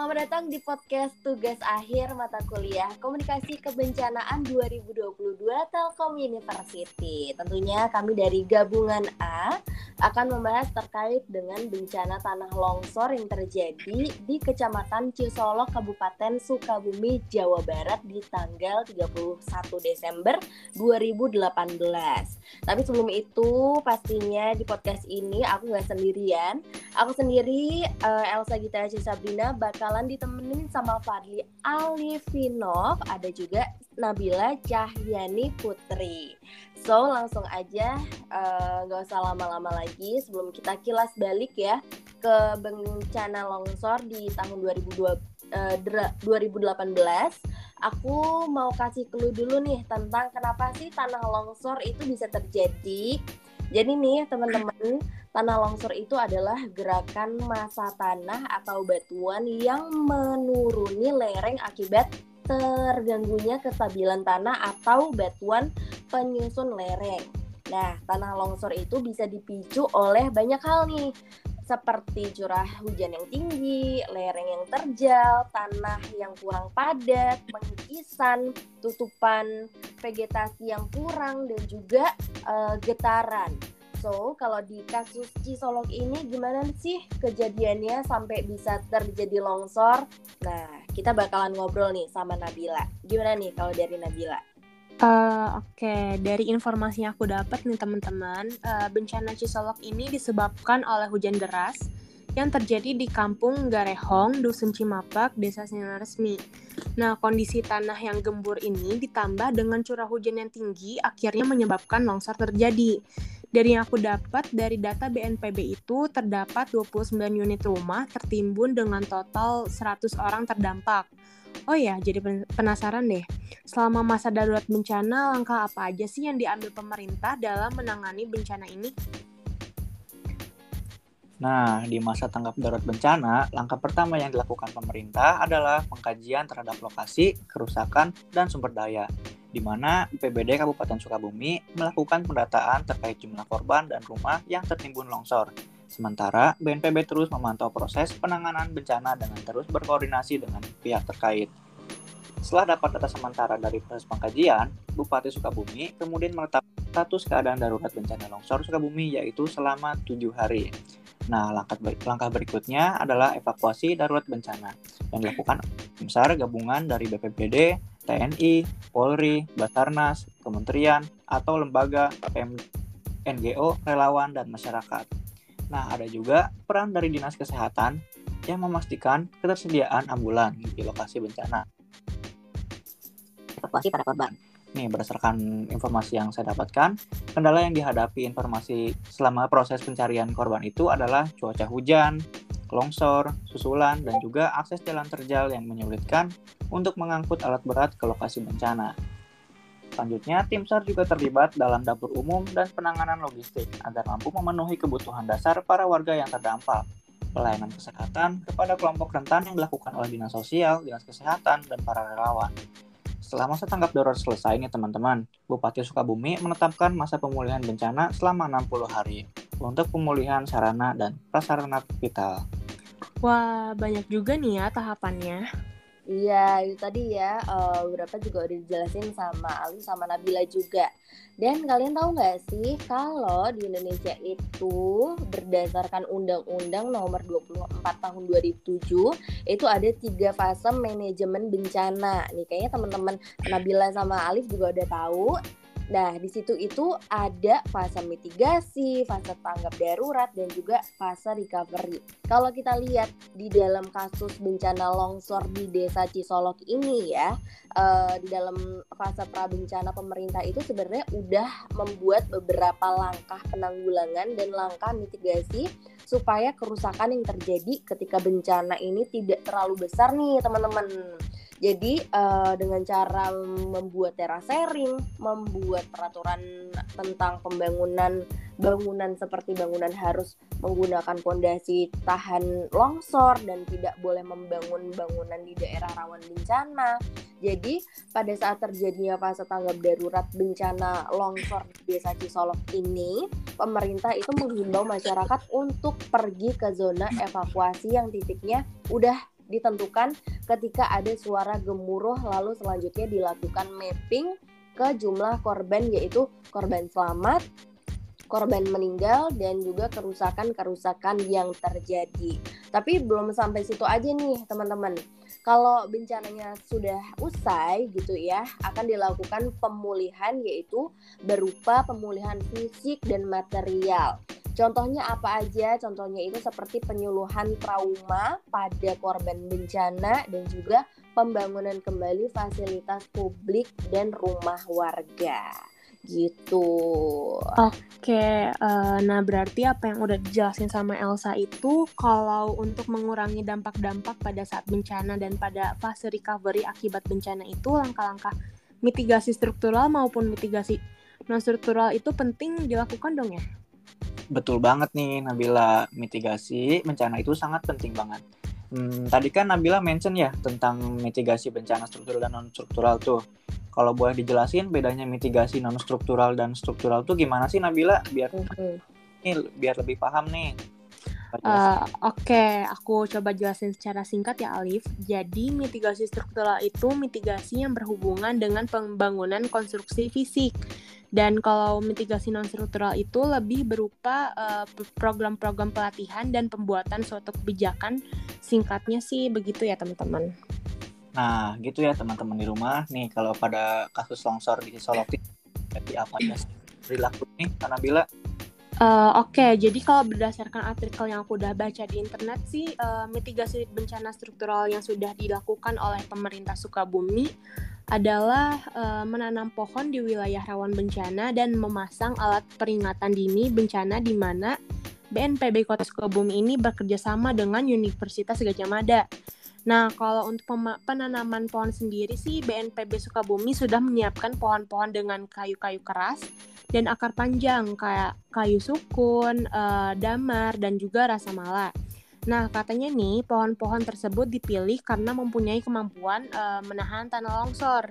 Selamat datang di podcast tugas akhir mata kuliah Komunikasi Kebencanaan 2022 Telkom University. Tentunya kami dari gabungan A akan membahas terkait dengan bencana tanah longsor yang terjadi di Kecamatan Cisolok, Kabupaten Sukabumi, Jawa Barat di tanggal 31 Desember 2018. Tapi sebelum itu pastinya di podcast ini aku nggak sendirian. Aku sendiri uh, Elsa Gita Sabrina bakal bakalan ditemenin sama Fadli Alifinov, ada juga Nabila Cahyani Putri. So langsung aja eh, nggak uh, usah lama-lama lagi sebelum kita kilas balik ya ke bencana longsor di tahun 2002, uh, 2018. Aku mau kasih clue dulu nih tentang kenapa sih tanah longsor itu bisa terjadi. Jadi nih teman-teman Tanah longsor itu adalah gerakan massa tanah atau batuan yang menuruni lereng akibat terganggunya kestabilan tanah atau batuan penyusun lereng. Nah, tanah longsor itu bisa dipicu oleh banyak hal nih, seperti curah hujan yang tinggi, lereng yang terjal, tanah yang kurang padat, pengikisan, tutupan vegetasi yang kurang, dan juga uh, getaran. So, kalau di kasus Cisolok ini gimana sih kejadiannya sampai bisa terjadi longsor? Nah, kita bakalan ngobrol nih sama Nabila. Gimana nih kalau dari Nabila? Uh, Oke, okay. dari informasi yang aku dapat nih teman-teman, uh, bencana Cisolok ini disebabkan oleh hujan deras yang terjadi di Kampung Garehong, Dusun Cimapak, Desa Sinar Resmi. Nah, kondisi tanah yang gembur ini ditambah dengan curah hujan yang tinggi akhirnya menyebabkan longsor terjadi. Dari yang aku dapat dari data BNPB itu terdapat 29 unit rumah tertimbun dengan total 100 orang terdampak. Oh ya, jadi penasaran deh. Selama masa darurat bencana, langkah apa aja sih yang diambil pemerintah dalam menangani bencana ini? Nah, di masa tanggap darurat bencana, langkah pertama yang dilakukan pemerintah adalah pengkajian terhadap lokasi, kerusakan, dan sumber daya di mana BPBD Kabupaten Sukabumi melakukan pendataan terkait jumlah korban dan rumah yang tertimbun longsor. Sementara, BNPB terus memantau proses penanganan bencana dengan terus berkoordinasi dengan pihak terkait. Setelah dapat data sementara dari proses pengkajian, Bupati Sukabumi kemudian menetapkan status keadaan darurat bencana longsor Sukabumi yaitu selama tujuh hari. Nah, langkah, langkah berikutnya adalah evakuasi darurat bencana yang dilakukan tim SAR gabungan dari BPBD, TNI, Polri, Basarnas, kementerian, atau lembaga PM, NGO, relawan, dan masyarakat. Nah, ada juga peran dari Dinas Kesehatan yang memastikan ketersediaan ambulan di lokasi bencana. Evakuasi para korban. Nih, berdasarkan informasi yang saya dapatkan, kendala yang dihadapi informasi selama proses pencarian korban itu adalah cuaca hujan, longsor, susulan, dan juga akses jalan terjal yang menyulitkan untuk mengangkut alat berat ke lokasi bencana. Selanjutnya, tim SAR juga terlibat dalam dapur umum dan penanganan logistik agar mampu memenuhi kebutuhan dasar para warga yang terdampak. Pelayanan kesehatan kepada kelompok rentan yang dilakukan oleh Dinas Sosial, Dinas Kesehatan, dan para relawan. Setelah masa tanggap darurat selesai nih teman-teman, Bupati Sukabumi menetapkan masa pemulihan bencana selama 60 hari untuk pemulihan sarana dan prasarana vital. Wah, banyak juga nih ya tahapannya. Iya, itu tadi ya uh, beberapa juga udah dijelasin sama Ali sama Nabila juga. Dan kalian tahu nggak sih kalau di Indonesia itu berdasarkan Undang-Undang Nomor 24 Tahun 2007 itu ada tiga fase manajemen bencana. Nih kayaknya teman-teman Nabila sama Alif juga udah tahu. Nah, di situ itu ada fase mitigasi, fase tanggap darurat, dan juga fase recovery. Kalau kita lihat di dalam kasus bencana longsor di desa Cisolok ini ya, uh, di dalam fase prabencana pemerintah itu sebenarnya udah membuat beberapa langkah penanggulangan dan langkah mitigasi supaya kerusakan yang terjadi ketika bencana ini tidak terlalu besar nih teman-teman. Jadi uh, dengan cara membuat terasering, membuat peraturan tentang pembangunan bangunan seperti bangunan harus menggunakan fondasi tahan longsor dan tidak boleh membangun bangunan di daerah rawan bencana. Jadi pada saat terjadinya fase tanggap darurat bencana longsor di Desa Cisolok ini, pemerintah itu menghimbau masyarakat untuk pergi ke zona evakuasi yang titiknya udah ditentukan ketika ada suara gemuruh lalu selanjutnya dilakukan mapping ke jumlah korban yaitu korban selamat, korban meninggal dan juga kerusakan-kerusakan yang terjadi. Tapi belum sampai situ aja nih teman-teman. Kalau bencananya sudah usai gitu ya, akan dilakukan pemulihan yaitu berupa pemulihan fisik dan material. Contohnya apa aja? Contohnya itu seperti penyuluhan trauma pada korban bencana dan juga pembangunan kembali fasilitas publik dan rumah warga gitu. Oke, uh, nah berarti apa yang udah dijelasin sama Elsa itu kalau untuk mengurangi dampak-dampak pada saat bencana dan pada fase recovery akibat bencana itu langkah-langkah mitigasi struktural maupun mitigasi non struktural itu penting dilakukan dong ya? Betul banget nih Nabila, mitigasi bencana itu sangat penting banget. Hmm, tadi kan Nabila mention ya tentang mitigasi bencana struktural dan non struktural tuh. Kalau boleh dijelasin bedanya mitigasi non struktural dan struktural tuh gimana sih Nabila biar mm-hmm. ini biar lebih paham nih. Uh, Oke, okay. aku coba jelasin secara singkat ya Alif. Jadi mitigasi struktural itu mitigasi yang berhubungan dengan pembangunan konstruksi fisik. Dan kalau mitigasi non struktural itu lebih berupa uh, program-program pelatihan dan pembuatan suatu kebijakan. Singkatnya sih begitu ya teman-teman. Nah, gitu ya teman-teman di rumah. Nih kalau pada kasus longsor di Solok jadi apa ya perilaku nih karena bila Uh, Oke, okay, jadi kalau berdasarkan artikel yang aku udah baca di internet sih, uh, mitigasi bencana struktural yang sudah dilakukan oleh pemerintah Sukabumi adalah uh, menanam pohon di wilayah rawan bencana dan memasang alat peringatan dini bencana di mana BNPB Kota Sukabumi ini bekerja sama dengan Universitas Gajah Mada. Nah, kalau untuk penanaman pohon sendiri sih BNPB Sukabumi sudah menyiapkan pohon-pohon dengan kayu-kayu keras dan akar panjang kayak kayu sukun, uh, damar, dan juga rasa mala. Nah, katanya nih pohon-pohon tersebut dipilih karena mempunyai kemampuan uh, menahan tanah longsor.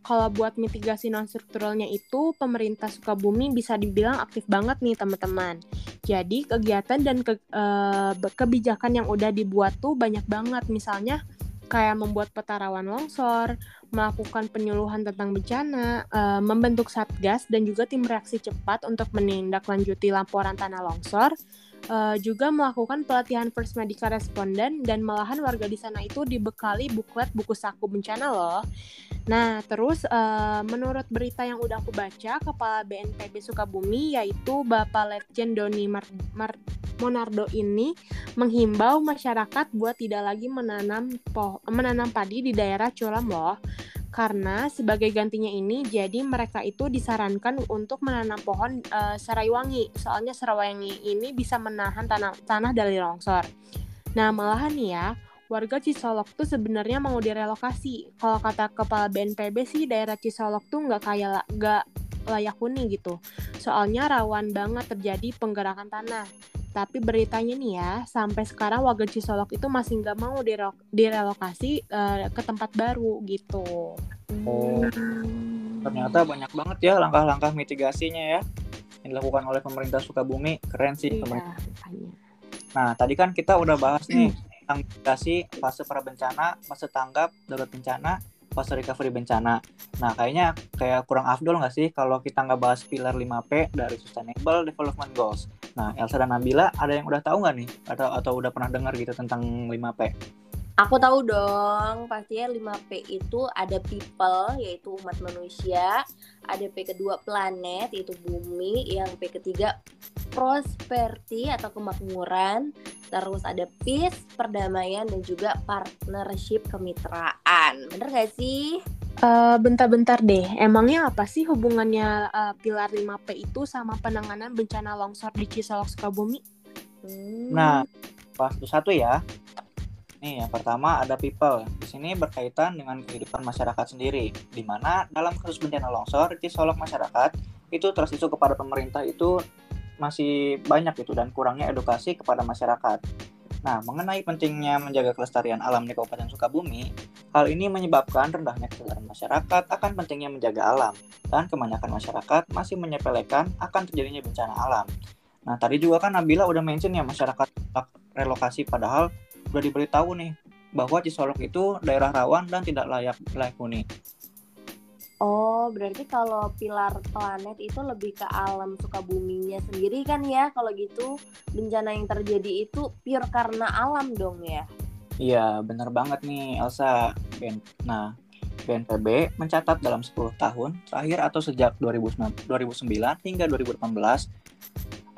Kalau buat mitigasi non strukturalnya itu, pemerintah Sukabumi bisa dibilang aktif banget nih teman-teman. Jadi kegiatan dan ke, uh, kebijakan yang udah dibuat tuh banyak banget. Misalnya kayak membuat peta rawan longsor, melakukan penyuluhan tentang bencana, uh, membentuk satgas dan juga tim reaksi cepat untuk menindaklanjuti laporan tanah longsor, uh, juga melakukan pelatihan first medical responden dan malahan warga di sana itu dibekali buklet buku saku bencana loh. Nah, terus uh, menurut berita yang udah aku baca, Kepala BNPB Sukabumi yaitu Bapak Letjen Doni Mar Mar Monardo ini menghimbau masyarakat buat tidak lagi menanam menanam padi di daerah curam loh. Karena sebagai gantinya ini, jadi mereka itu disarankan untuk menanam pohon uh, serai wangi. Soalnya serai wangi ini bisa menahan tanah tanah dari longsor. Nah, malahan nih ya, warga Cisolok tuh sebenarnya mau direlokasi. Kalau kata kepala BNPB sih daerah Cisolok tuh nggak kayak nggak layak huni gitu. Soalnya rawan banget terjadi penggerakan tanah. Tapi beritanya nih ya, sampai sekarang warga Cisolok itu masih nggak mau direlokasi uh, ke tempat baru gitu. Oh, ternyata banyak banget ya langkah-langkah mitigasinya ya yang dilakukan oleh pemerintah Sukabumi. Keren sih iya, pemerintah. Nah, tadi kan kita udah bahas nih tentang mitigasi fase pra bencana, fase tanggap darurat bencana, fase recovery bencana. Nah, kayaknya kayak kurang afdol nggak sih kalau kita nggak bahas pilar 5P dari Sustainable Development Goals. Nah, Elsa dan Nabila ada yang udah tahu nggak nih? Atau, atau udah pernah dengar gitu tentang 5P? Aku tahu dong, pastinya 5P itu ada people, yaitu umat manusia, ada P kedua planet, yaitu bumi, yang P ketiga prosperity atau kemakmuran, terus ada peace, perdamaian, dan juga partnership kemitraan. Bener gak sih? Uh, bentar-bentar deh, emangnya apa sih hubungannya uh, pilar 5P itu sama penanganan bencana longsor di Cisolok Sukabumi? Hmm. Nah, pas satu ya. Nih, yang pertama ada people. Di sini berkaitan dengan kehidupan masyarakat sendiri, di mana dalam kasus bencana longsor di Solok masyarakat itu terus isu kepada pemerintah itu masih banyak itu dan kurangnya edukasi kepada masyarakat. Nah, mengenai pentingnya menjaga kelestarian alam di Kabupaten Sukabumi, hal ini menyebabkan rendahnya kesadaran masyarakat akan pentingnya menjaga alam, dan kebanyakan masyarakat masih menyepelekan akan terjadinya bencana alam. Nah, tadi juga kan Nabila udah mention ya masyarakat relokasi padahal udah diberitahu nih bahwa Cisolok itu daerah rawan dan tidak layak layak huni. Oh, berarti kalau pilar planet itu lebih ke alam suka buminya sendiri kan ya? Kalau gitu bencana yang terjadi itu pure karena alam dong ya? Iya, benar banget nih Elsa. Nah, BNPB mencatat dalam 10 tahun terakhir atau sejak 2009, 2009 hingga 2018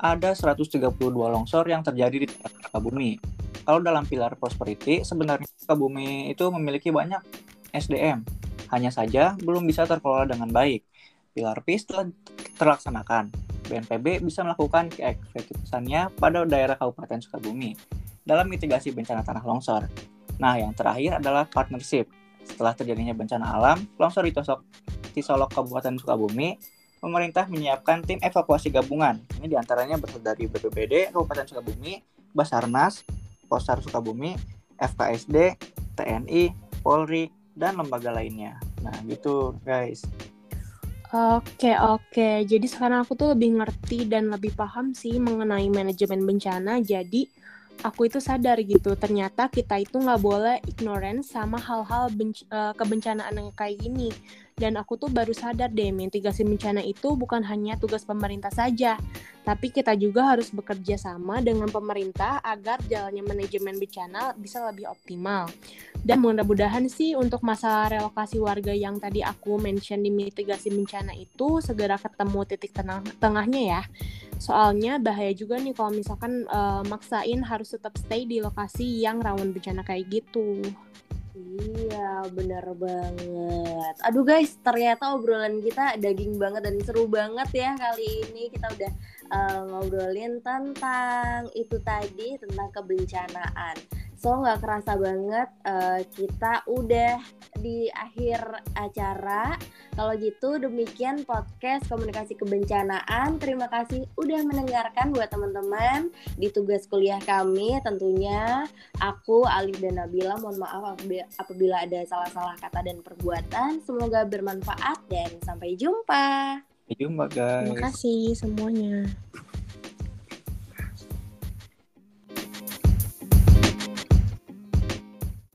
ada 132 longsor yang terjadi di bumi. Kalau dalam pilar prosperity, sebenarnya bumi itu memiliki banyak SDM, hanya saja belum bisa terkelola dengan baik. Pilar PIS telah terlaksanakan. BNPB bisa melakukan keefektifannya pada daerah Kabupaten Sukabumi dalam mitigasi bencana tanah longsor. Nah, yang terakhir adalah partnership. Setelah terjadinya bencana alam, longsor di Tosok, Tisolok Kabupaten Sukabumi, pemerintah menyiapkan tim evakuasi gabungan. Ini di antaranya berasal dari BPBD Kabupaten Sukabumi, Basarnas, Posar Sukabumi, FKSD, TNI, Polri, dan lembaga lainnya. Nah, gitu guys. Oke, oke. Jadi sekarang aku tuh lebih ngerti dan lebih paham sih mengenai manajemen bencana. Jadi aku itu sadar gitu ternyata kita itu nggak boleh ignorance sama hal-hal uh, kebencanaan yang kayak gini dan aku tuh baru sadar deh mitigasi bencana itu bukan hanya tugas pemerintah saja tapi kita juga harus bekerja sama dengan pemerintah agar jalannya manajemen bencana bisa lebih optimal dan mudah-mudahan sih untuk masalah relokasi warga yang tadi aku mention di mitigasi bencana itu segera ketemu titik tengah tengahnya ya Soalnya bahaya juga nih kalau misalkan uh, maksain harus tetap stay di lokasi yang rawan bencana kayak gitu. Iya, bener banget. Aduh guys, ternyata obrolan kita daging banget dan seru banget ya kali ini. Kita udah uh, ngobrolin tentang itu tadi, tentang kebencanaan. So nggak kerasa banget uh, kita udah di akhir acara. Kalau gitu demikian podcast komunikasi kebencanaan. Terima kasih udah mendengarkan buat teman-teman di tugas kuliah kami. Tentunya aku Alif dan Nabila mohon maaf apabila ada salah-salah kata dan perbuatan. Semoga bermanfaat dan sampai jumpa. Sampai jumpa guys. Terima kasih semuanya.